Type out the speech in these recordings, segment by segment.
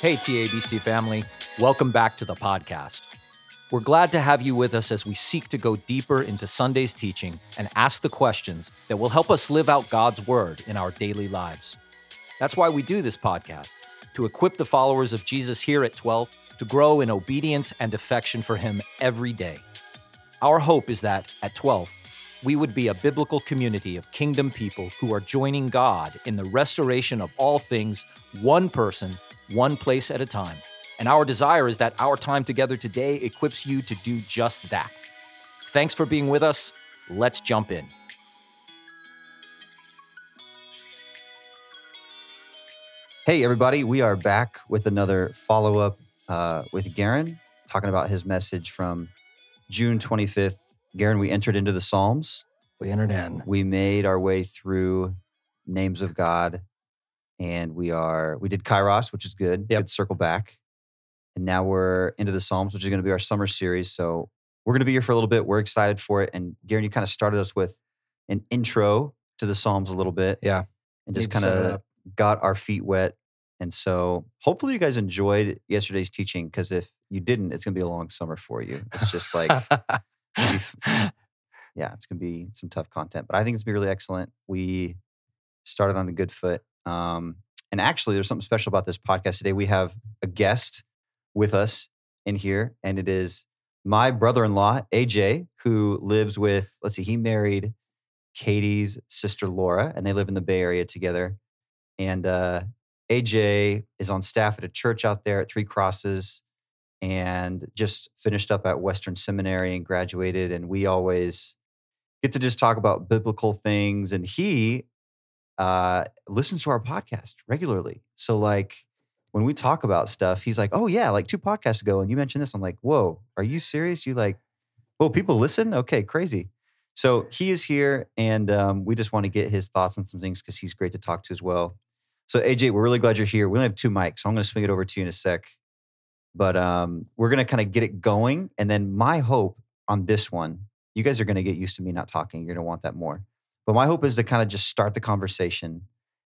Hey, TABC family, welcome back to the podcast. We're glad to have you with us as we seek to go deeper into Sunday's teaching and ask the questions that will help us live out God's word in our daily lives. That's why we do this podcast, to equip the followers of Jesus here at 12 to grow in obedience and affection for Him every day. Our hope is that at 12, we would be a biblical community of kingdom people who are joining God in the restoration of all things, one person, one place at a time. And our desire is that our time together today equips you to do just that. Thanks for being with us. Let's jump in. Hey, everybody, we are back with another follow up uh, with Garen, talking about his message from June 25th. Garen, we entered into the Psalms. We entered in. We made our way through names of God, and we are we did Kairos, which is good. Yep. Good circle back, and now we're into the Psalms, which is going to be our summer series. So we're going to be here for a little bit. We're excited for it. And Garen, you kind of started us with an intro to the Psalms a little bit. Yeah. and just kind of got our feet wet. And so hopefully you guys enjoyed yesterday's teaching because if you didn't, it's going to be a long summer for you. It's just like, yeah, it's going to be some tough content, but I think it's going to be really excellent. We started on a good foot. Um, and actually, there's something special about this podcast today. We have a guest with us in here, and it is my brother in law, AJ, who lives with, let's see, he married Katie's sister, Laura, and they live in the Bay Area together. And uh, AJ is on staff at a church out there at Three Crosses and just finished up at Western Seminary and graduated. And we always get to just talk about biblical things. And he uh, listens to our podcast regularly. So, like, when we talk about stuff, he's like, "Oh yeah, like two podcasts ago, and you mentioned this." I'm like, "Whoa, are you serious? You like, oh, people listen? Okay, crazy." So he is here, and um, we just want to get his thoughts on some things because he's great to talk to as well. So AJ, we're really glad you're here. We only have two mics, so I'm going to swing it over to you in a sec. But um, we're going to kind of get it going, and then my hope on this one, you guys are going to get used to me not talking. You're going to want that more. But my hope is to kind of just start the conversation,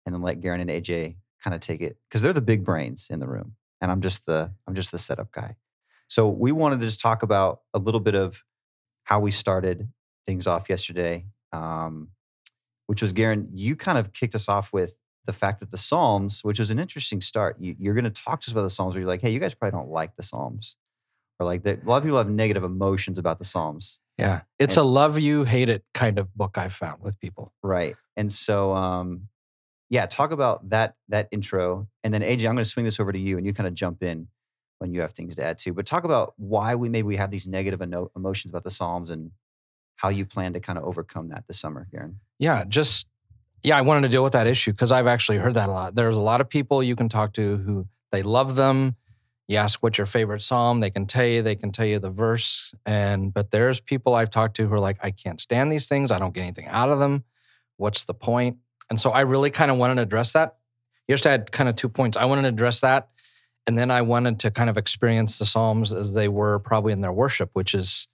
and then let Garen and AJ kind of take it because they're the big brains in the room, and I'm just the I'm just the setup guy. So we wanted to just talk about a little bit of how we started things off yesterday, um, which was Garen. You kind of kicked us off with the fact that the Psalms, which was an interesting start. You, you're going to talk to us about the Psalms, where you're like, "Hey, you guys probably don't like the Psalms," or like. A lot of people have negative emotions about the Psalms, yeah. It's a love you, hate it kind of book I've found with people. right? And so, um, yeah, talk about that that intro, and then AJ, I'm going to swing this over to you, and you kind of jump in when you have things to add to. But talk about why we maybe we have these negative eno- emotions about the Psalms and how you plan to kind of overcome that this summer, Garen. Yeah. Just, yeah, I wanted to deal with that issue because I've actually heard that a lot. There's a lot of people you can talk to who they love them. You ask what's your favorite psalm, they can tell you, they can tell you the verse. And, but there's people I've talked to who are like, I can't stand these things. I don't get anything out of them. What's the point? And so I really kind of wanted to address that. Yesterday I had kind of two points. I wanted to address that. And then I wanted to kind of experience the Psalms as they were probably in their worship, which is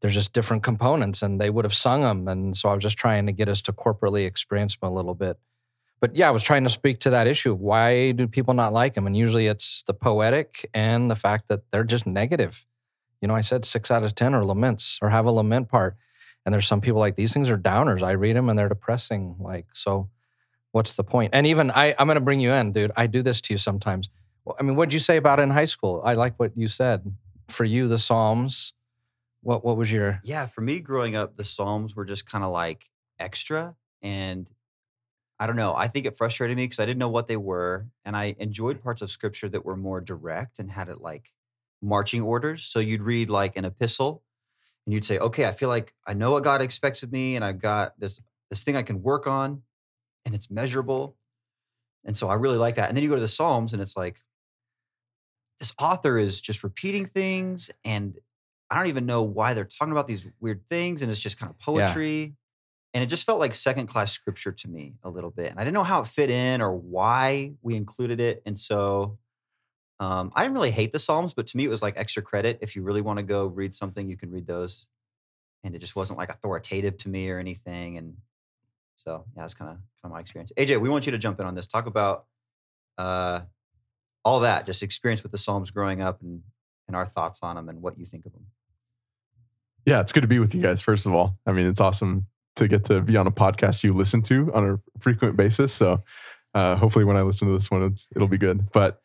there's just different components and they would have sung them. And so I was just trying to get us to corporately experience them a little bit. But yeah, I was trying to speak to that issue why do people not like them? And usually it's the poetic and the fact that they're just negative. You know, I said six out of 10 are laments or have a lament part. And there's some people like these things are downers. I read them and they're depressing. Like, so what's the point? And even I, I'm going to bring you in, dude. I do this to you sometimes. I mean, what'd you say about it in high school? I like what you said. For you, the Psalms, what what was your Yeah, for me growing up, the Psalms were just kind of like extra. And I don't know, I think it frustrated me because I didn't know what they were. And I enjoyed parts of scripture that were more direct and had it like marching orders. So you'd read like an epistle and you'd say, okay, I feel like I know what God expects of me and I've got this this thing I can work on and it's measurable. And so I really like that. And then you go to the Psalms and it's like, this author is just repeating things and I don't even know why they're talking about these weird things, and it's just kind of poetry. And it just felt like second class scripture to me a little bit. And I didn't know how it fit in or why we included it. And so um, I didn't really hate the Psalms, but to me, it was like extra credit. If you really want to go read something, you can read those. And it just wasn't like authoritative to me or anything. And so, yeah, that's kind of kind of my experience. AJ, we want you to jump in on this. Talk about uh, all that, just experience with the Psalms growing up and, and our thoughts on them and what you think of them. Yeah, it's good to be with you guys, first of all. I mean, it's awesome to get to be on a podcast you listen to on a frequent basis. So uh, hopefully when I listen to this one, it'll be good. But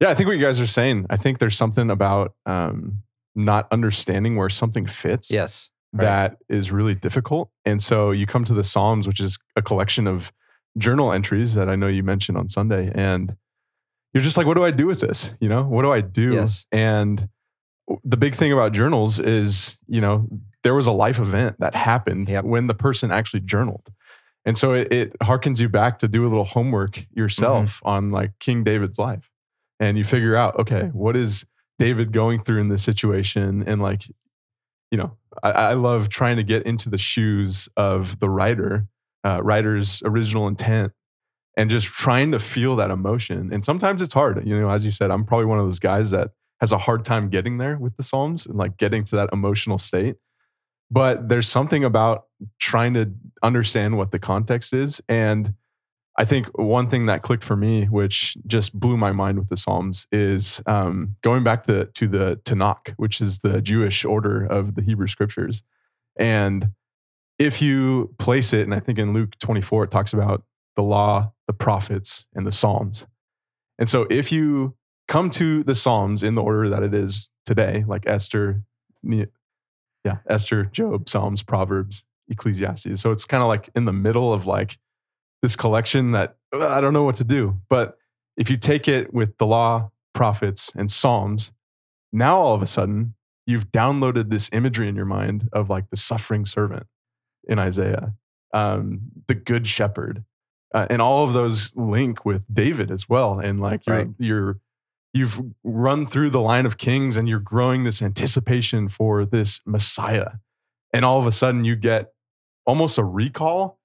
yeah, I think what you guys are saying, I think there's something about um, not understanding where something fits. Yes. Right. That is really difficult. And so you come to the Psalms, which is a collection of journal entries that I know you mentioned on Sunday. And you're just like, what do I do with this? You know, what do I do? Yes. And the big thing about journals is, you know, there was a life event that happened yep. when the person actually journaled. And so it, it, harkens you back to do a little homework yourself mm-hmm. on like King David's life. And you figure out, okay, what is David going through in this situation? And like, you know, I, I love trying to get into the shoes of the writer, uh, writer's original intent and just trying to feel that emotion. And sometimes it's hard. You know, as you said, I'm probably one of those guys that has a hard time getting there with the Psalms and like getting to that emotional state. But there's something about trying to understand what the context is. And I think one thing that clicked for me, which just blew my mind with the Psalms, is um, going back to, to the Tanakh, which is the Jewish order of the Hebrew scriptures. And if you place it, and I think in Luke 24, it talks about the law, the prophets, and the Psalms. And so if you come to the Psalms in the order that it is today, like Esther, yeah, Esther, Job, Psalms, Proverbs, Ecclesiastes. So it's kind of like in the middle of like this collection that I don't know what to do. But if you take it with the law, prophets, and Psalms, now all of a sudden you've downloaded this imagery in your mind of like the suffering servant in Isaiah, um, the good shepherd, uh, and all of those link with David as well. And like you're, right. you're you've run through the line of kings and you're growing this anticipation for this Messiah. And all of a sudden you get almost a recall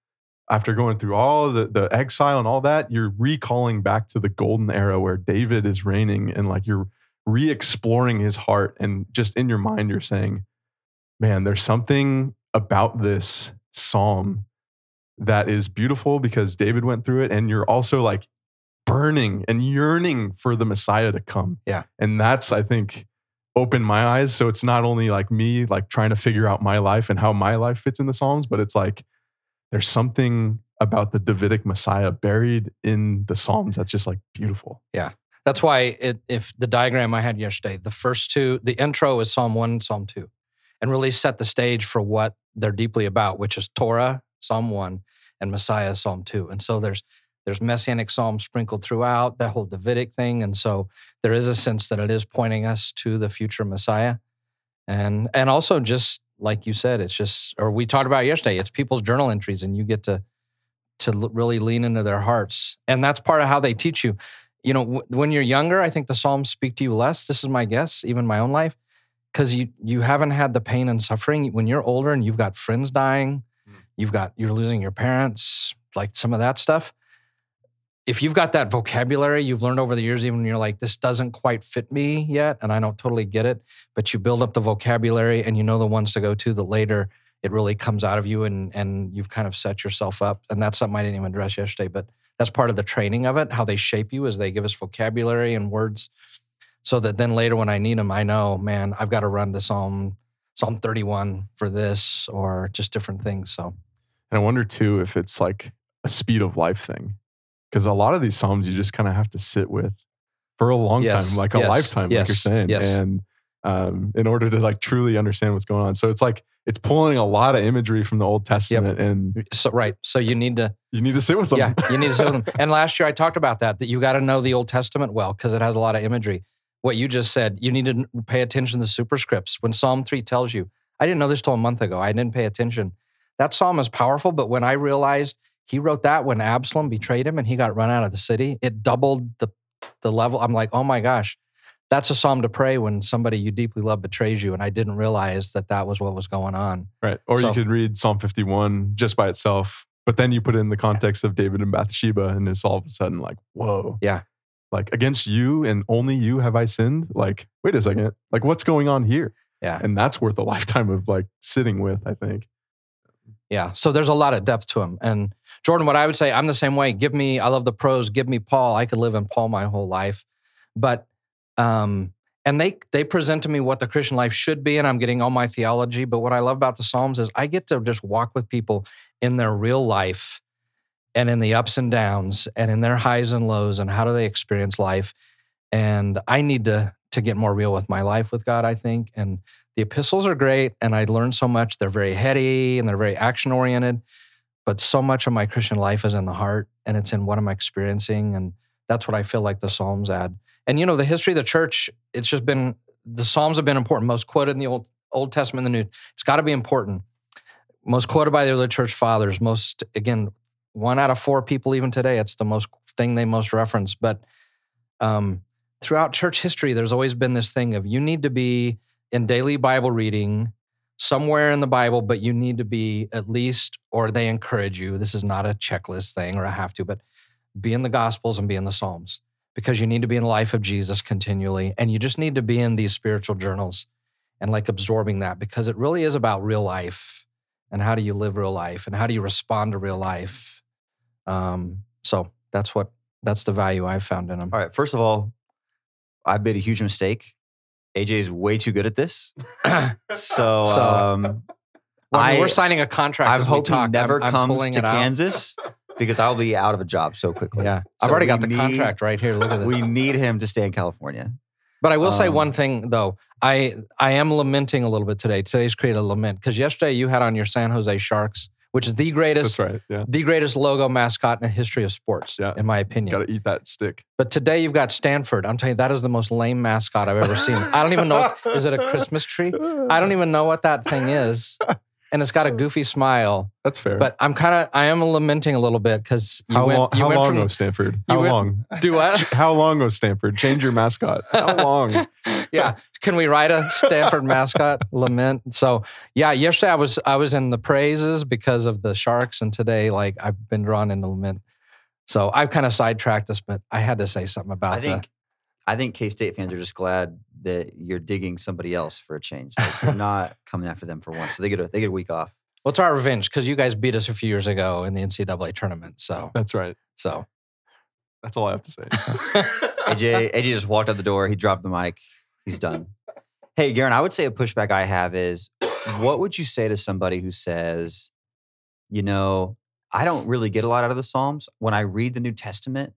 after going through all the, the exile and all that. You're recalling back to the golden era where David is reigning and like you're re exploring his heart. And just in your mind, you're saying, man, there's something about this psalm that is beautiful because David went through it. And you're also like burning and yearning for the Messiah to come. Yeah. And that's, I think, opened my eyes. So it's not only like me like trying to figure out my life and how my life fits in the Psalms, but it's like there's something about the Davidic Messiah buried in the Psalms that's just like beautiful. Yeah. That's why it, if the diagram I had yesterday, the first two, the intro is Psalm 1 Psalm 2, and really set the stage for what they're deeply about, which is Torah, Psalm 1, and Messiah, Psalm 2. And so there's there's messianic psalms sprinkled throughout, that whole Davidic thing. And so there is a sense that it is pointing us to the future Messiah. And and also just like you said, it's just or we talked about yesterday, it's people's journal entries and you get to to really lean into their hearts. And that's part of how they teach you. You know, w- when you're younger, I think the Psalms speak to you less. This is my guess, even my own life, because you you haven't had the pain and suffering. When you're older and you've got friends dying, mm. you've got you're losing your parents, like some of that stuff if you've got that vocabulary you've learned over the years, even when you're like, this doesn't quite fit me yet, and I don't totally get it, but you build up the vocabulary and you know the ones to go to, the later it really comes out of you and and you've kind of set yourself up. And that's something I didn't even address yesterday, but that's part of the training of it, how they shape you as they give us vocabulary and words. So that then later when I need them, I know, man, I've got to run to Psalm Psalm 31 for this or just different things. So and I wonder too if it's like a speed of life thing because a lot of these psalms you just kind of have to sit with for a long yes. time, like a lifetime, yes. like you're saying, yes. and um, in order to like truly understand what's going on. So it's like it's pulling a lot of imagery from the Old Testament, yep. and so right, so you need to you need to sit with them. Yeah, you need to sit with them. And last year I talked about that that you got to know the Old Testament well because it has a lot of imagery. What you just said, you need to pay attention to the superscripts. When Psalm three tells you, I didn't know this till a month ago. I didn't pay attention. That psalm is powerful, but when I realized he wrote that when Absalom betrayed him and he got run out of the city. It doubled the the level. I'm like, oh my gosh, that's a psalm to pray when somebody you deeply love betrays you. And I didn't realize that that was what was going on. Right. Or So- you could read Psalm 51 just by itself, but then you put it in the context of David and Bathsheba, and it's all of a sudden like, whoa. Yeah. Like against you and only you have I sinned. Like, wait a second. Like, what's going on here? Yeah. And that's worth a lifetime of like sitting with, I think. Yeah. So there's a lot of depth to him. And Jordan, what I would say, I'm the same way. Give me, I love the prose. Give me Paul. I could live in Paul my whole life. but um, and they they present to me what the Christian life should be, and I'm getting all my theology. But what I love about the Psalms is I get to just walk with people in their real life and in the ups and downs and in their highs and lows and how do they experience life. And I need to to get more real with my life with God, I think. And the epistles are great and I learned so much. They're very heady and they're very action oriented. But so much of my Christian life is in the heart and it's in what I'm experiencing. And that's what I feel like the Psalms add. And you know, the history of the church, it's just been the Psalms have been important, most quoted in the Old Old Testament the New. It's got to be important. Most quoted by the early church fathers, most again, one out of four people even today, it's the most thing they most reference. But um, throughout church history, there's always been this thing of you need to be in daily Bible reading somewhere in the Bible, but you need to be at least, or they encourage you. This is not a checklist thing or a have to, but be in the Gospels and be in the Psalms because you need to be in the life of Jesus continually. And you just need to be in these spiritual journals and like absorbing that because it really is about real life and how do you live real life and how do you respond to real life. Um, so that's what that's the value I've found in them. All right. First of all, I made a huge mistake. AJ is way too good at this. So, So, um, Well, I, we're signing a contract. I as we hope he talk. never I'm- I'm comes pulling to it out. Kansas because I'll be out of a job so quickly. Yeah, I've So already got the need- contract right here. Look at this. We need him to stay in California. But I will say Um, one thing though. I I am lamenting a little bit today. Today's created a lament because yesterday you had on your San Jose Sharks, which is the greatest right. Yeah. the greatest logo mascot in the history of sports, Yeah. in my opinion. Got to eat that stick. But today you've got Stanford. I'm telling you, that is the most lame mascot I've ever seen. I don't even know. Is it a Christmas tree? I don't even know what that thing is. And it's got a oh. goofy smile. That's fair. But I'm kind of, I am lamenting a little bit because how went, long? you How long, from, oh Stanford? How went- long? do what? How long, oh Stanford? Change your mascot. How long? yeah. Can we write a Stanford mascot lament? So yeah, yesterday I was I was in the praises because of the sharks, and today like I've been drawn into lament. So I've kind of sidetracked this, but I had to say something about I think I think K State fans are just glad that you're digging somebody else for a change. Like you're not coming after them for once. So they get a they get a week off. the what's our revenge because you guys beat us a few years ago in the NCAA tournament. So That's right. so That's all I have to say. AJ AJ just walked out the door. He dropped the mic. He's done. Hey, Garen, I would say a pushback I have is what would you say to somebody who says, you know, I don't really get a lot out of the Psalms. When I read the New Testament,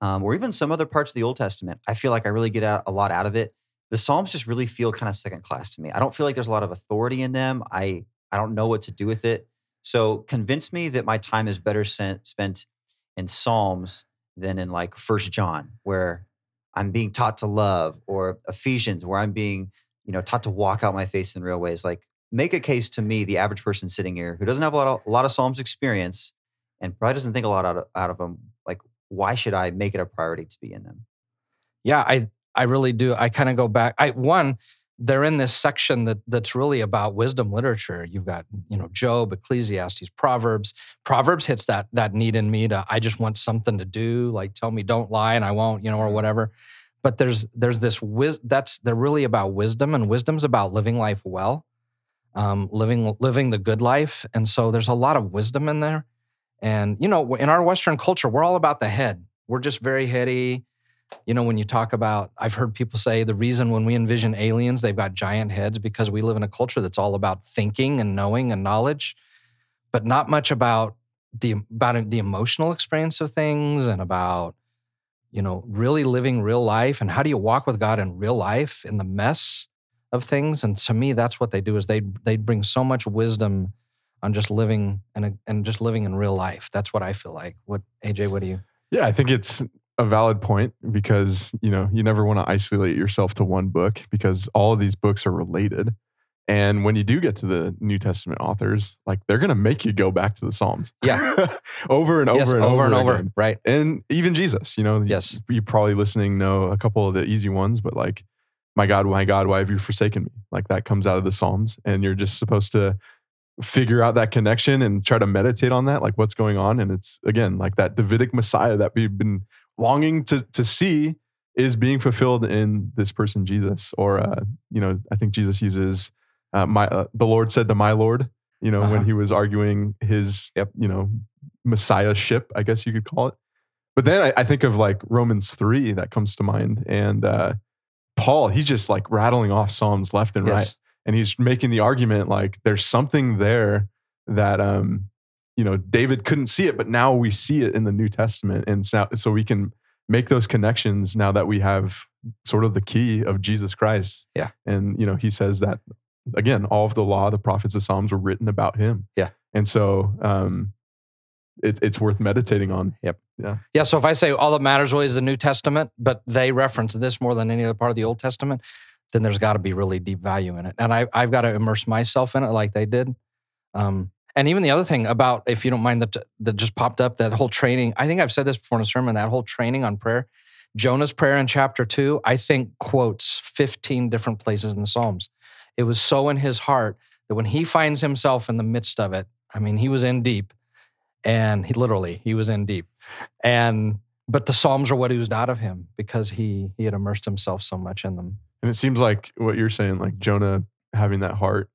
um, or even some other parts of the Old Testament, I feel like I really get a lot out of it. The Psalms just really feel kind of second class to me. I don't feel like there's a lot of authority in them. I I don't know what to do with it. So convince me that my time is better spent in Psalms than in like First John, where I'm being taught to love, or Ephesians, where I'm being, you know, taught to walk out my faith in real ways. Like, make a case to me, the average person sitting here who doesn't have a lot of, a lot of Psalms experience and probably doesn't think a lot out of, out of them. Why should I make it a priority to be in them? yeah, I I really do. I kind of go back. I one, they're in this section that that's really about wisdom literature. You've got you know Job, Ecclesiastes, Proverbs. Proverbs hits that that need in me to I just want something to do. Like tell me don't lie and I won't, you know, or whatever. But there's there's this wis- that's they're really about wisdom and wisdom's about living life well, um, living living the good life. And so there's a lot of wisdom in there. And you know, in our Western culture, we're all about the head. We're just very heady you know, when you talk about, I've heard people say the reason when we envision aliens, they've got giant heads because we live in a culture that's all about thinking and knowing and knowledge, but not much about the about the emotional experience of things and about, you know, really living real life and how do you walk with God in real life in the mess of things. And to me, that's what they do is they they bring so much wisdom on just living and and just living in real life. That's what I feel like. What AJ, what do you? Yeah, I think it's a valid point because you know you never want to isolate yourself to one book because all of these books are related. And when you do get to the New Testament authors, like they're going to make you go back to the Psalms. Yeah. over and over yes, and over and over. again. Right. And even Jesus, you know, Yes. you probably listening know a couple of the easy ones, but like, my God, my God, why have you forsaken me? Like that comes out of the Psalms, and you're just supposed to figure out that connection and try to meditate on that, like what's going on. And it's again like that Davidic Messiah that we've been longing to to see is being fulfilled in this person Jesus. Or uh, you know, I think Jesus uses uh, my uh, the Lord said to my Lord. You know, when Uh-huh. he was arguing his Yep. you know messiahship, I guess you could call it. But then I, I think of like Romans 3 that comes to mind. And uh, Paul, he's just like rattling off Psalms left and right. And he's making the argument like there's something there that, um, you know, David couldn't see it, but now we see it in the New Testament. And so, so we can make those connections now that we have sort of the key of Jesus Christ. Yeah. And, you know, he says that again, all of the law, the prophets, the Psalms were written about him. Yeah. And so, um, it, it's worth meditating on. Yep. Yeah. Yeah, so if I say all that matters really is the New Testament, but they reference this more than any other part of the Old Testament, then there's got to be really deep value in it. And I, I've got to immerse myself in it like they did. Um, and even the other thing about, if you don't mind, that, that just popped up, that whole training. I think I've said this before in a sermon, that whole training on prayer. Jonah's prayer in chapter two, I think quotes 15 different places in the Psalms. It was so in his heart that when he finds himself in the midst of it, I mean, he was in deep and he literally, he was in deep and but the psalms are what oozed out of him because he he had immersed himself so much in them And it seems like what you're saying, like Jonah having that heart,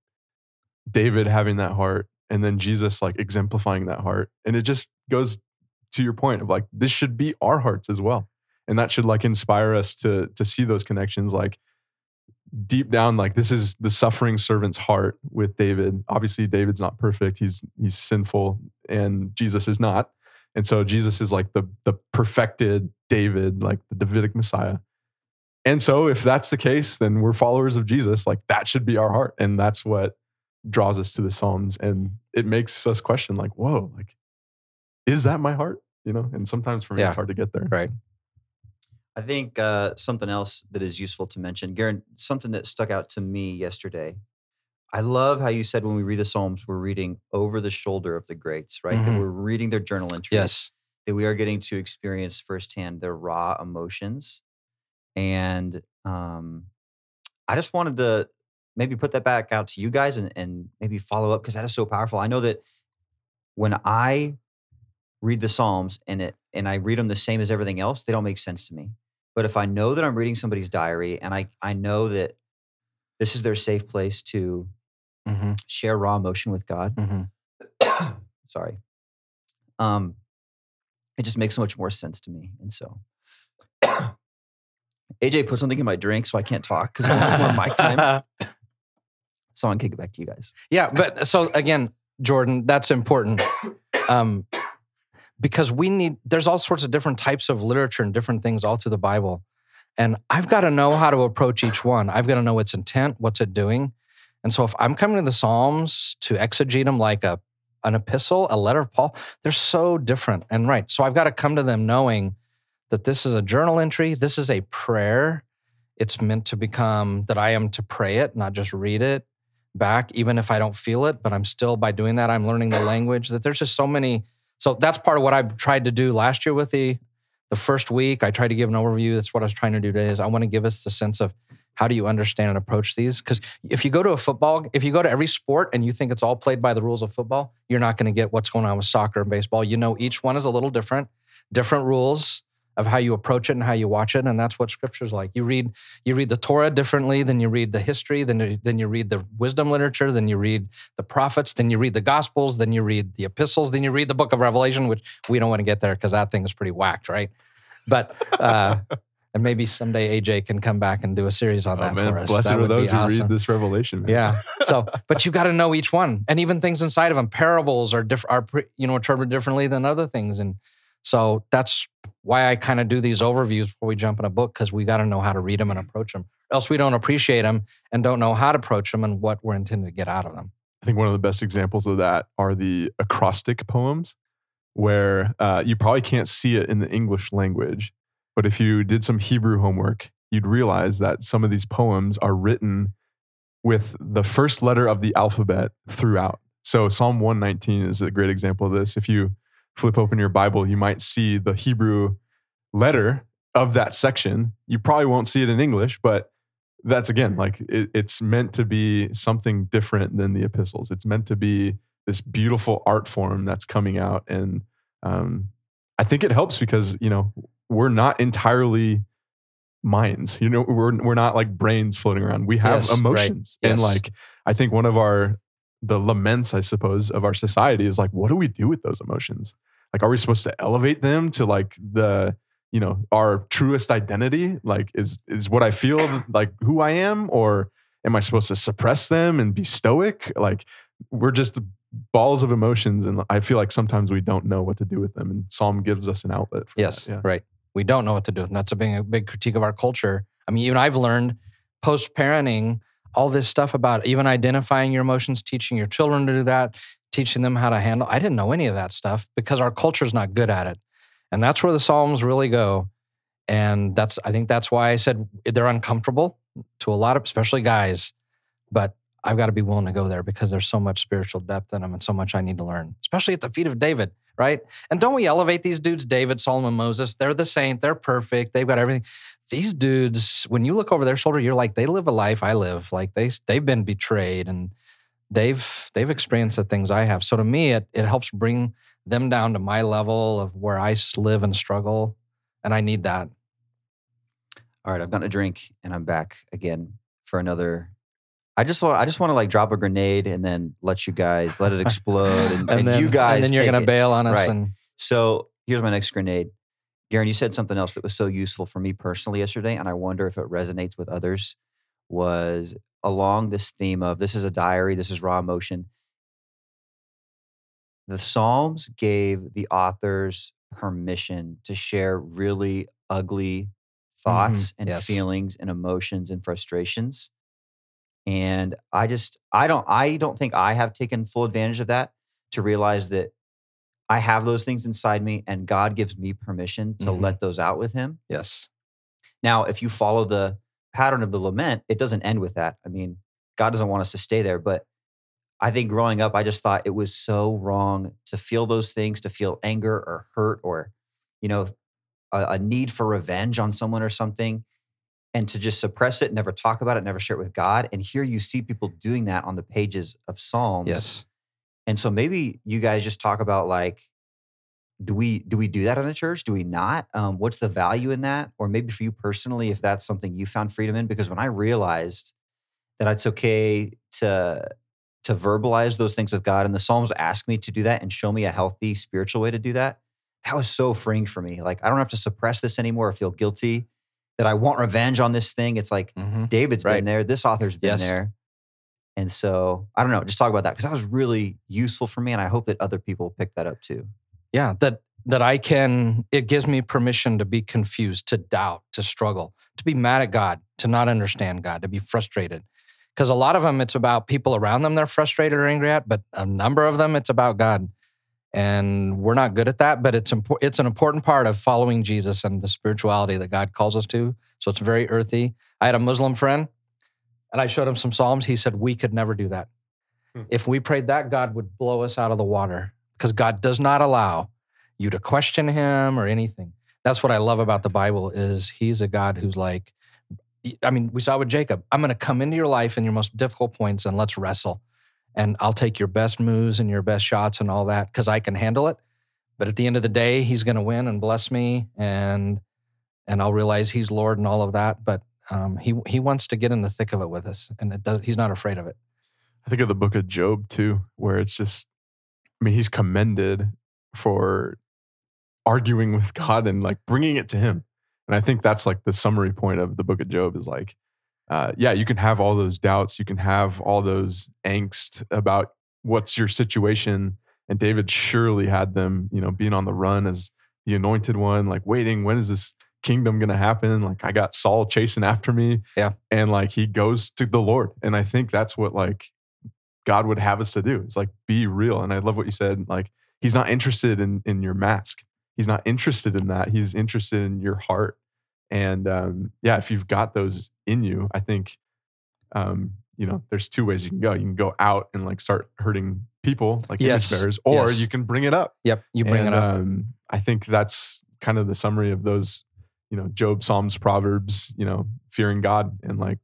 David having that heart, and then Jesus like exemplifying that heart. And it just goes to your point of like, this should be our hearts as well. And that should like inspire us to to see those connections like deep down like this is the suffering servant's heart with David. Obviously David's not perfect. He's he's sinful and Jesus is not. And so Jesus is like the the perfected David, like the Davidic Messiah. And so if that's the case, then we're followers of Jesus. Like that should be our heart. And that's what draws us to the Psalms. And it makes us question, like, whoa, like, is that my heart? You know, and sometimes for me Yeah. it's hard to get there. Right. I think uh, something else that is useful to mention, Garen, something that stuck out to me yesterday. I love how you said when we read the Psalms, we're reading over the shoulder of the greats, right? That Mhm. we're reading their journal entries. yes That we are getting to experience firsthand their raw emotions. And um, I just wanted to maybe put that back out to you guys and, and maybe follow up because that is so powerful. I know that when I read the Psalms and it and I read them the same as everything else, they don't make sense to me. But if I know that I'm reading somebody's diary and I I know that this is their safe place to hmm share raw emotion with God, hmm sorry, um, it just makes so much more sense to me. And so, AJ put something in my drink, so I can't talk because I want more mic time. So I'm kick it back to you guys. yeah but so again jordan that's important. Um, because we need there's all sorts of different types of literature and different things all through the bible. And i've got to know how to approach each one. I've got to know its intent what's it doing. And so if i'm coming to the psalms to exegete them like a an epistle a letter of paul they're so different. And right so i've got to come to them knowing that this is a journal entry this is a prayer. It's meant to become that i am to pray it not just read it back even if i don't feel it but i'm still by doing that i'm learning the language that there's just so many so that's part of what i've tried to do last year with the the first week. I tried to give an overview that's what i was trying to do today is i want to give us the sense of how do you understand and approach these? Because if you go to a football if you go to every sport and you think it's all played by the rules of football you're not going to get what's going on with soccer and baseball. You know each one is a little different different rules of how you approach it and how you watch it and that's what scripture's like you read you read the torah differently than you read the history then you, then you read the wisdom literature then you read the prophets then you read the gospels then you read the epistles then you read the book of revelation which we don't want to get there because that thing is pretty whacked right but uh and maybe someday aj can come back and do a series on Oh, that man, for us blessed That are those who awesome. read this revelation. Man. Yeah. So, but you've got to know each one, and even things inside of them. Parables are different, are you know interpreted differently than other things, and so that's why I kind of do these overviews before we jump in a book because we got to know how to read them and approach them. Else we don't appreciate them and don't know how to approach them and what we're intended to get out of them. I think one of the best examples of that are the acrostic poems, where uh, you probably can't see it in the English language. But if you did some Hebrew homework, you'd realize that some of these poems are written with the first letter of the alphabet throughout. So Psalm 119 is a great example of this. If you flip open your Bible, you might see the Hebrew letter of that section. You probably won't see it in English, but that's again like it, it's meant to be something different than the epistles. It's meant to be this beautiful art form that's coming out, and um, I think it helps because you know we're not entirely minds. You know, we're we're not like brains floating around. We have Yes, right. emotions, and like I think one of our the laments, I suppose, of our society is like, what do we do with those emotions? Like, are we supposed to elevate them to like the, you know, our truest identity? Like, is is what I feel like who I am, or am I supposed to suppress them and be stoic? Like, we're just balls of emotions, and I feel like sometimes we don't know what to do with them. And Psalm gives us an outlet. For Yes, that. yeah. right. We don't know what to do. And that's a big, a big critique of our culture. I mean, even I've learned post parenting all this stuff about even identifying your emotions, teaching your children to do that, teaching them how to handle. I didn't know any of that stuff because our culture's not good at it. And that's where the Psalms really go. And that's, I think that's why I said they're uncomfortable to a lot of, especially guys. But I've got to be willing to go there because there's so much spiritual depth in them and so much I need to learn, especially at the feet of David, right? And don't we elevate these dudes, David, Solomon, Moses? They're the saint, they're perfect, they've got everything. These dudes, when you look over their shoulder, you're like, they live a life I live. Like they they've been betrayed and they've they've experienced the things I have. So to me, it it helps bring them down to my level of where I live and struggle, and I need that. All right, I've gotten a drink and I'm back again for another. I just want I just want to like drop a grenade and then let you guys let it explode and, and, then, you guys and then you're gonna it. bail on us Right. and So here's my next grenade. Garen, you said something else that was so useful for me personally yesterday, and I wonder if it resonates with others. Was along this theme of this is a diary, this is raw emotion. The Psalms gave the authors permission to share really ugly mm-hmm. thoughts and yes. feelings and emotions and frustrations. And I just I don't I don't think I have taken full advantage of that to realize that I have those things inside me and God gives me permission to Mhm. let those out with him. yes, Now, if you follow the pattern of the lament, it doesn't end with that. I mean, God doesn't want us to stay there, but I think growing up, I just thought it was so wrong to feel those things, to feel anger or hurt or, you know, a, a need for revenge on someone or something, and to just suppress it, never talk about it, never share it with God. And here you see people doing that on the pages of Psalms. yes, And so maybe you guys just talk about like, do we do we do that in the church? Do we not? Um, what's the value in that? Or maybe for you personally, if that's something you found freedom in, because when I realized that it's okay to to verbalize those things with God, and the Psalms ask me to do that and show me a healthy spiritual way to do that, that was so freeing for me. Like I don't have to suppress this anymore or feel guilty that I want revenge on this thing. It's like Mhm. David's Right. been there, this author's been Yes. there. And so I don't know, just talk about that because that was really useful for me. And I hope that other people pick that up too. yeah. That that I can. It gives me permission to be confused, to doubt, to struggle, to be mad at God, to not understand God, to be frustrated. Because a lot of them, it's about people around them they're frustrated or angry at, but a number of them, it's about God. And we're not good at that, but it's impor- it's an important part of following Jesus and the spirituality that God calls us to. So it's very earthy. I had a Muslim friend, and I showed him some Psalms. He said, We could never do that. Hmm. If we prayed that, God would blow us out of the water because God does not allow you to question him or anything. That's what I love about the Bible is he's a God who's like, I mean, we saw with Jacob, I'm going to come into your life in your most difficult points and let's wrestle. And I'll take your best moves and your best shots and all that because I can handle it. But at the end of the day, he's going to win and bless me and and I'll realize he's Lord and all of that. But um, he he wants to get in the thick of it with us, and it does. He's not afraid of it. I think of the book of Job too, where it's just, I mean, he's commended for arguing with God and like bringing it to him. And I think that's like the summary point of the book of Job is like, uh, yeah, you can have all those doubts, you can have all those angst about what's your situation. And David surely had them, you know, being on the run as the anointed one, like waiting, when is this kingdom going to happen? Like I got Saul chasing after me. Yeah. And like he goes to the Lord. And I think that's what like God would have us to do. It's like be real. And I love what you said. Like he's not interested in in your mask. He's not interested in that. He's interested in your heart. And um, yeah, if you've got those in you, I think um, you know there's two ways you can go. You can go out and like start hurting people, like Yes. image bearers, or Yes. you can bring it up. Yep, you bring And, it up. Um, I think that's kind of the summary of those, you know, Job, Psalms, Proverbs. You know, fearing God and like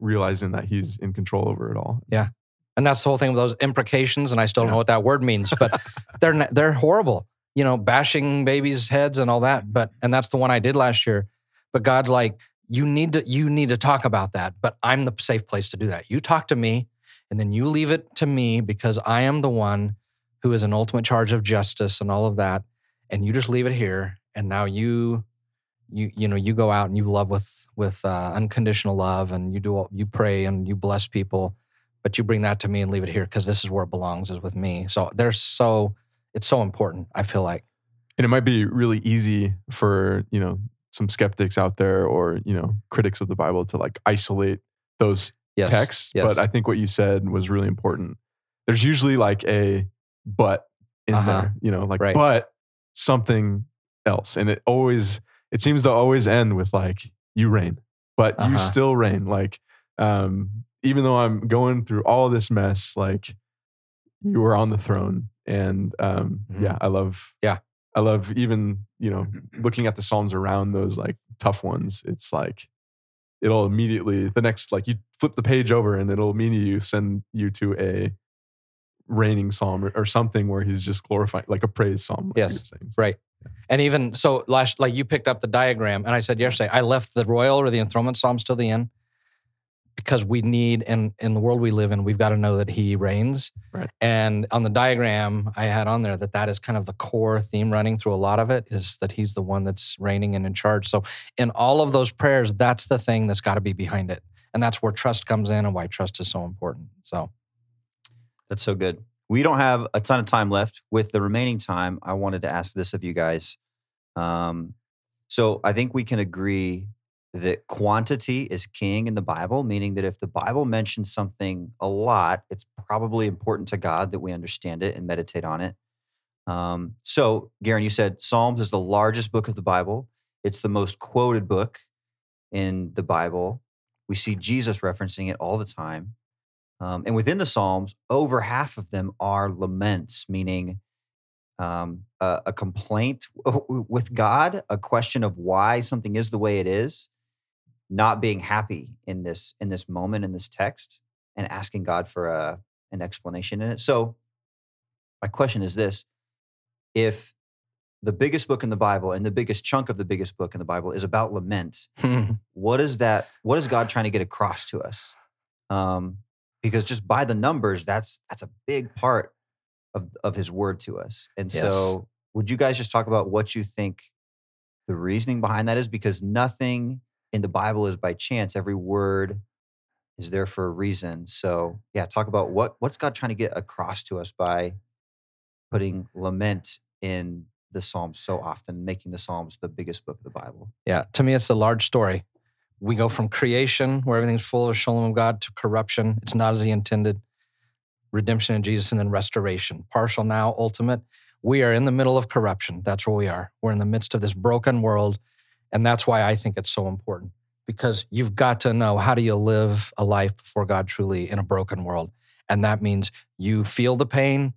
realizing that He's in control over it all. Yeah. And that's the whole thing with those imprecations, and I still don't Yeah. know what that word means, but they're they're horrible. You know, bashing babies' heads and all that. But and that's the one I did last year. But God's like, you need to you need to talk about that. But I'm the safe place to do that. You talk to me, and then you leave it to me because I am the one who is in ultimate charge of justice and all of that. and you just leave it here and now you you you know you go out and you love with with uh, unconditional love and you do you pray and you bless people but you bring that to me and leave it here because this is where it belongs is with me so there's so it's so important i feel like and it might be really easy for you know some skeptics out there or you know critics of the bible to like isolate those yes texts yes. but i think what you said was really important there's usually like a but in Uh-huh. there you know like Right. but something else and it always it seems to always end with like you reign but Uh-huh. you still reign like um even though i'm going through all this mess like you are on the throne and um Mhm. yeah i love Yeah. i love even you know looking at the psalms around those like tough ones it's like it'll immediately the next like you flip the page over and it'll immediately send you to a reigning psalm or, something where he's just glorifying like a praise psalm like Yes. were saying. So, Right. And even so, last like you picked up the diagram, and I said yesterday, I left the royal or the enthronement psalms till the end because we need in in the world we live in, we've got to know that He reigns. Right. And on the diagram, I had on there that that is kind of the core theme running through a lot of it is that He's the one that's reigning and in charge. So in all of those prayers, that's the thing that's got to be behind it, and that's where trust comes in and why trust is so important. So That's so good. We don't have a ton of time left. With the remaining time, I wanted to ask this of you guys. Um, so I think we can agree that quantity is king in the Bible, meaning that if the Bible mentions something a lot, it's probably important to God that we understand it and meditate on it. Um, so, Garen, you said Psalms is the largest book of the Bible. It's the most quoted book in the Bible. We see Jesus referencing it all the time. Um, and within the Psalms, over half of them are laments, meaning um, a, a complaint with God, a question of why something is the way it is, not being happy in this in this moment in this text, and asking God for a an explanation in it. So, my question is this: If the biggest book in the Bible and the biggest chunk of the biggest book in the Bible is about lament, what is that what is god trying to get across to us um because just by the numbers that's that's a big part of of his word to us. And Yes. so would you guys just talk about what you think the reasoning behind that is? Because nothing in the bible is by chance. Every word is there for a reason. So yeah talk about what what's god trying to get across to us by putting lament in the psalms so often making the psalms the biggest book of the bible? Yeah, to me, it's a large story. We go from creation, where everything's full of shalom of God, to corruption. It's not as He intended. Redemption in Jesus, and then restoration. Partial now, ultimate. We are in the middle of corruption. That's where we are. We're in the midst of this broken world. And that's why I think it's so important because you've got to know how do you live a life before God truly in a broken world. And that means you feel the pain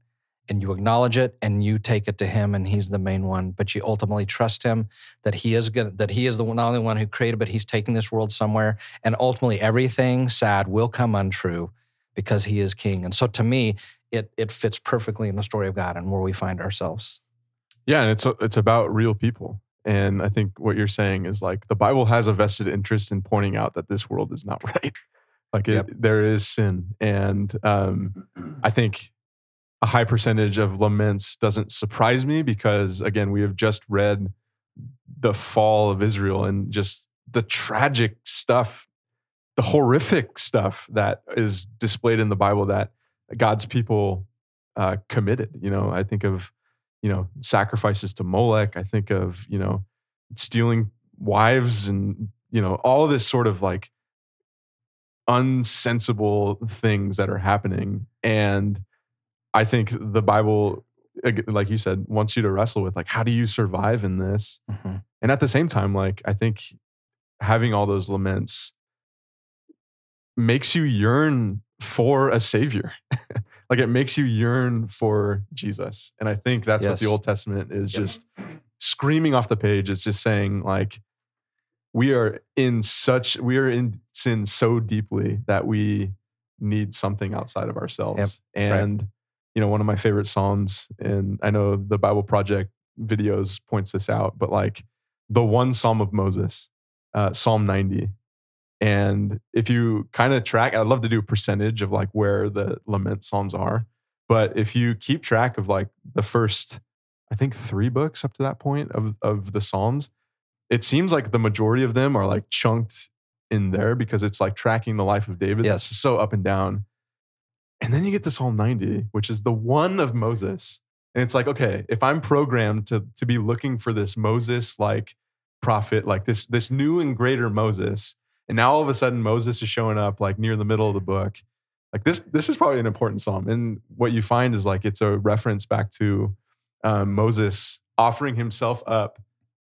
and you acknowledge it and you take it to him and he's the main one but you ultimately trust him that he is good that he is the not only one who created but he's taking this world somewhere and ultimately everything sad will come untrue because he is king and so to me it it fits perfectly in the story of god and where we find ourselves Yeah, and it's it's about real people. And I think what you're saying is like the Bible has a vested interest in pointing out that this world is not right. Like it, Yep. there is sin, and um, I think a high percentage of laments doesn't surprise me because again, we have just read the fall of Israel and just the tragic stuff, the horrific stuff that is displayed in the Bible that God's people uh, committed. You know, I think of you know sacrifices to Molech. I think of you know stealing wives and you know all this sort of like unsensible things that are happening and i think the bible like you said wants you to wrestle with like how do you survive in this? Mm-hmm. And at the same time like i think having all those laments makes you yearn for a savior. Like it makes you yearn for jesus. And i think that's what the old testament is Yep. just screaming off the page. It's just saying like we are in such we are in sin so deeply that we need something outside of ourselves. And you know one of my favorite psalms and i know the bible project videos points this out but like the one psalm of moses uh, psalm 90 and if you kind of track i'd love to do a percentage of like where the lament psalms are but if you keep track of like the first I think three books up to that point of of the Psalms. It seems like the majority of them are like chunked in there because it's like tracking the life of David. Yes. It's so up and down. And then you get to Psalm 90, which is the one of Moses. And it's like, okay, if I'm programmed to to be looking for this Moses like prophet, like this this new and greater Moses, and now all of a sudden Moses is showing up like near the middle of the book. Like this, this is probably an important psalm. And what you find is like it's a reference back to um, Moses offering himself up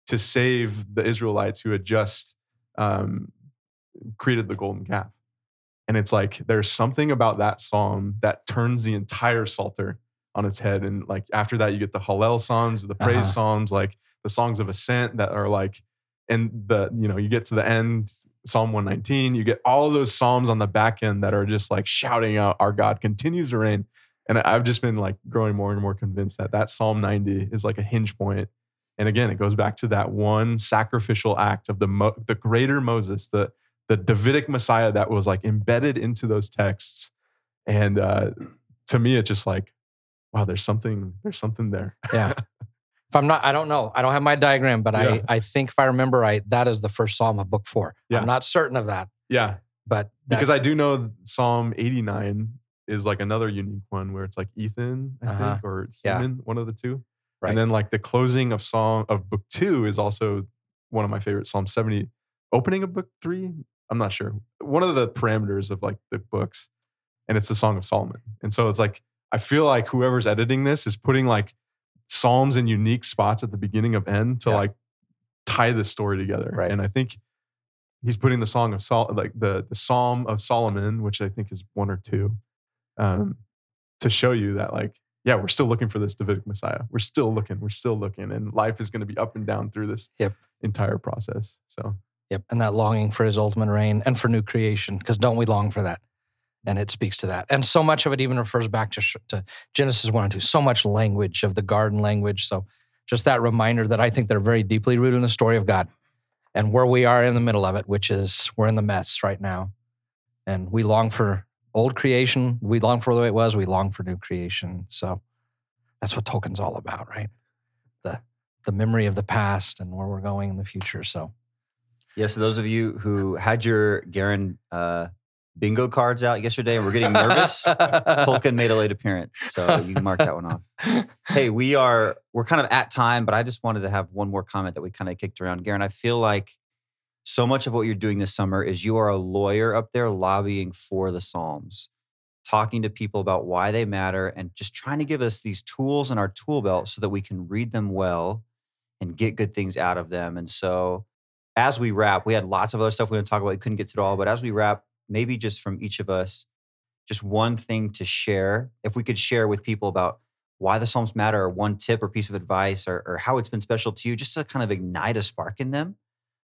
to save the Israelites who had just um, created the golden calf. And it's like there's something about that psalm that turns the entire Psalter on its head. And like after that, you get the Hallel psalms, the praise Uh-huh. psalms, like the songs of ascent that are like, and the you know you get to the end, Psalm 119. You get all those psalms on the back end that are just like shouting out, "Our God continues to reign." And I've just been like growing more and more convinced that that Psalm 90 is like a hinge point. And again, it goes back to that one sacrificial act of the Mo- the greater Moses, the the Davidic Messiah that was like embedded into those texts. And uh, to me, it's just like, wow, there's something, there's something there. Yeah. If I'm not, I don't know. I don't have my diagram, but Yeah. I, I think if I remember right, that is the first psalm of book four. Yeah. I'm not certain of that, Yeah, but that- because I do know Psalm 89 is like another unique one where it's like Ethan, I Uh-huh. think, or Yeah. One of the two. Right. And then like the closing of Psalm of book two is also one of my favorite Psalm 70. Opening of book three, I'm not sure. One of the parameters of like the books, and it's the Song of Solomon. And so it's like I feel like whoever's editing this is putting like psalms in unique spots at the beginning of end to Yeah. like tie this story together. Right. And I think he's putting the song of Sol like the the Psalm of Solomon, which I think is one or two, um, to show you that like yeah, we're still looking for this Davidic Messiah. We're still looking. We're still looking, and life is going to be up and down through this Yep. entire process. So Yep. And that longing for his ultimate reign and for new creation, because don't we long for that? And it speaks to that. And so much of it even refers back to, to Genesis 1 and 2. So much language of the garden language. So just that reminder that I think they're very deeply rooted in the story of God and where we are in the middle of it, which is we're in the mess right now. And we long for old creation. We long for the way it was. We long for new creation. So that's what Tolkien's all about, right? The the memory of the past and where we're going in the future. So Yeah, so those of you who had your Garen uh, bingo cards out yesterday and were getting nervous, Tolkien made a late appearance, so you can mark that one off. Hey, we are we're kind of at time, but I just wanted to have one more comment that we kind of kicked around. Garen, I feel like so much of what you're doing this summer is you are a lawyer up there lobbying for the Psalms, talking to people about why they matter, and just trying to give us these tools in our tool belt so that we can read them well and get good things out of them. And so as we wrap, we had lots of other stuff we want to talk about. We couldn't get to it all, but as we wrap, maybe just from each of us, just one thing to share. If we could share with people about why the Psalms matter, or one tip or piece of advice, or, or how it's been special to you, just to kind of ignite a spark in them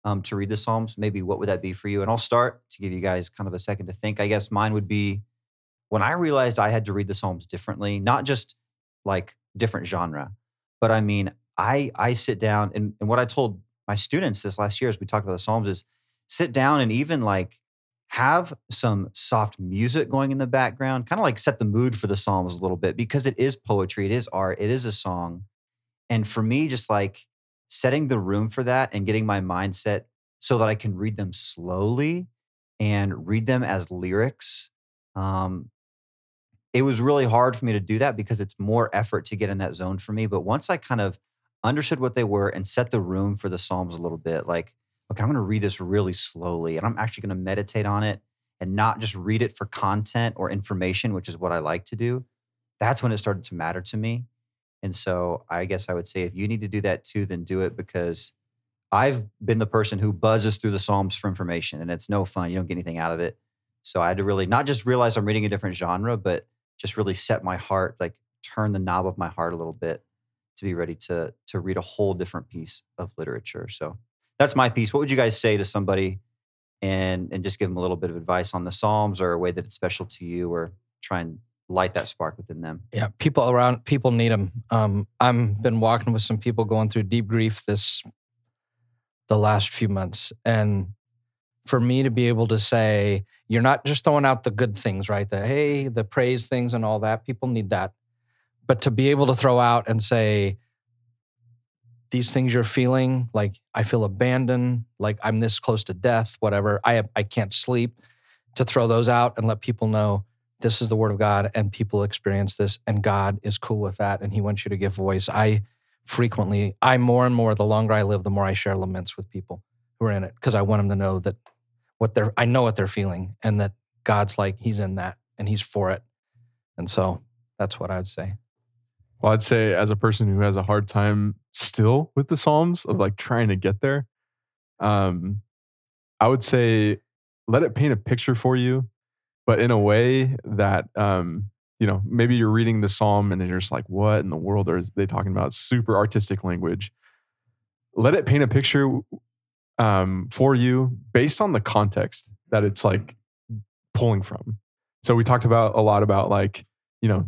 um, to read the Psalms. Maybe what would that be for you? And I'll start to give you guys kind of a second to think. I guess mine would be when I realized I had to read the Psalms differently, not just like different genre, but I mean, I I sit down and, and what I told my students this last year as we talked about the Psalms is sit down and even like have some soft music going in the background, kind of like set the mood for the Psalms a little bit because it is poetry, it is art, it is a song. And for me, just like setting the room for that and getting my mindset so that I can read them slowly and read them as lyrics. Um, it was really hard for me to do that because it's more effort to get in that zone for me. But once I kind of understood what they were and set the room for the Psalms a little bit, like, okay, I'm going to read this really slowly and I'm actually going to meditate on it and not just read it for content or information, which is what I like to do. That's when it started to matter to me. And so I guess I would say if you need to do that too, then do it because I've been the person who buzzes through the Psalms for information and it's no fun. You don't get anything out of it. So I had to really not just realize I'm reading a different genre, but just really set my heart, like turn the knob of my heart a little bit to be ready to to read a whole different piece of literature. So that's my piece. What would you guys say to somebody and and just give them a little bit of advice on the Psalms or a way that it's special to you or try and light that spark within them? Yeah, people around people need them. Um, I've been walking with some people going through deep grief this the last few months, and for me to be able to say you're not just throwing out the good things, right? The hey, the praise things and all that. People need that, but to be able to throw out and say these things you're feeling, like I feel abandoned, like I'm this close to death, whatever. I I can't sleep. To throw those out and let people know this is the word of God and people experience this and God is cool with that and he wants you to give voice. I frequently, I more and more, the longer I live, the more I share laments with people who are in it because I want them to know that what they're, I know what they're feeling and that God's like, he's in that and he's for it. And so that's what I'd say. Well, I'd say as a person who has a hard time still with the Psalms of like trying to get there, um, I would say let it paint a picture for you, but in a way that um, you know, maybe you're reading the Psalm and you're just like, what in the world are they talking about? Super artistic language. Let it paint a picture um, for you based on the context that it's like pulling from. So we talked about a lot about like, you know,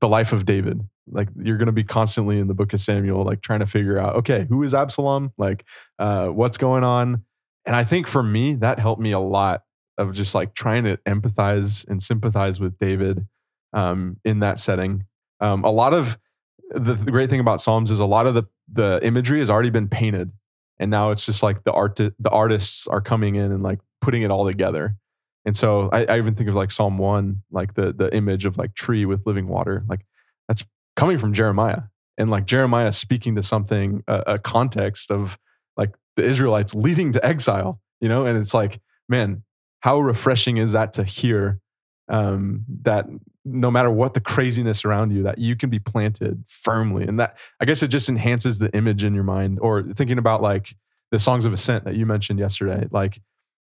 the life of David. Like you're going to be constantly in the book of Samuel, like trying to figure out, okay, who is Absalom? Like, uh, what's going on? And I think for me, that helped me a lot of just like trying to empathize and sympathize with David um, in that setting. Um, a lot of the, the, great thing about Psalms is a lot of the the imagery has already been painted, and now it's just like the art the artists are coming in and like putting it all together. And so I, I even think of like Psalm one, like the the image of like tree with living water, like that's coming from Jeremiah, and like Jeremiah speaking to something a, a context of like the Israelites leading to exile, you know, and it's like man, how refreshing is that to hear um, that no matter what the craziness around you, that you can be planted firmly. And that, I guess it just enhances the image in your mind or thinking about like the songs of ascent that you mentioned yesterday. Like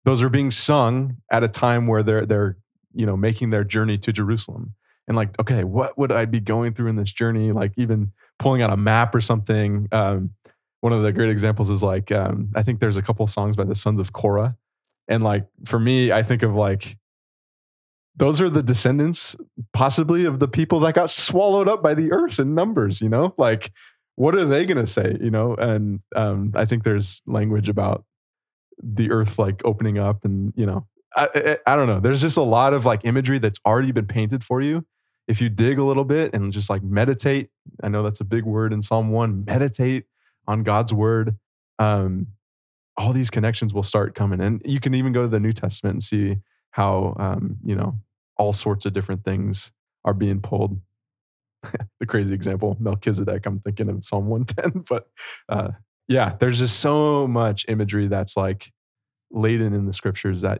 those are being sung at a time where they're, they're, you know, making their journey to Jerusalem. And like, okay, what would I be going through in this journey? Like even pulling out a map or something. Um, one of the great examples is like, um, I think there's a couple songs by the Sons of Korah. And like, for me, I think of like, those are the descendants possibly of the people that got swallowed up by the earth in numbers you know like what are they to say you know and um, i think there's language about the earth like opening up and you know I, I, I don't know there's just a lot of like imagery that's already been painted for you if you dig a little bit and just like meditate i know that's a big word in psalm 1 meditate on god's word um, all these connections will start coming and you can even go to the new testament and see how um, you know all sorts of different things are being pulled. the crazy example, Melchizedek, I'm thinking of Psalm 110. But uh, yeah, there's just so much imagery that's like laden in the scriptures that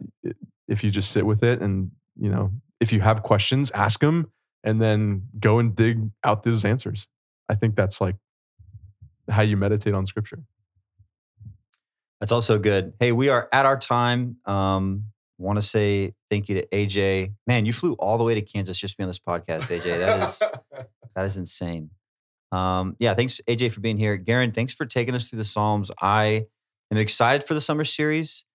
if you just sit with it and, you know, if you have questions, ask them and then go and dig out those answers. I think that's like how you meditate on scripture. That's also good. Hey, we are at our time. Um, want to say thank you to AJ. Man, you flew all the way to Kansas just to be on this podcast, AJ. That is that is insane. Um, yeah, thanks AJ for being here. Garen, thanks for taking us through the Psalms. I am excited for the summer series.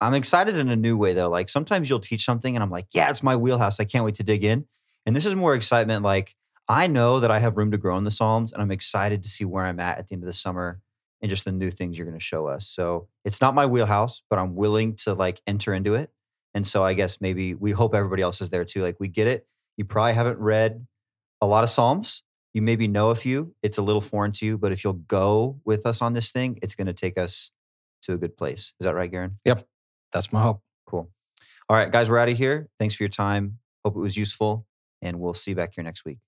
I'm excited in a new way though. Like sometimes you'll teach something and I'm like, yeah, it's my wheelhouse. I can't wait to dig in. And this is more excitement. Like I know that I have room to grow in the Psalms, and I'm excited to see where I'm at at the end of the summer and just the new things you're going to show us. So it's not my wheelhouse, but I'm willing to like enter into it. And so I guess maybe we hope everybody else is there too. Like we get it. You probably haven't read a lot of Psalms. You maybe know a few. It's a little foreign to you, but if you'll go with us on this thing, it's going to take us to a good place. Is that right, Garen? Yep. That's my hope. Cool. All right, guys, we're out of here. Thanks for your time. Hope it was useful, and we'll see you back here next week.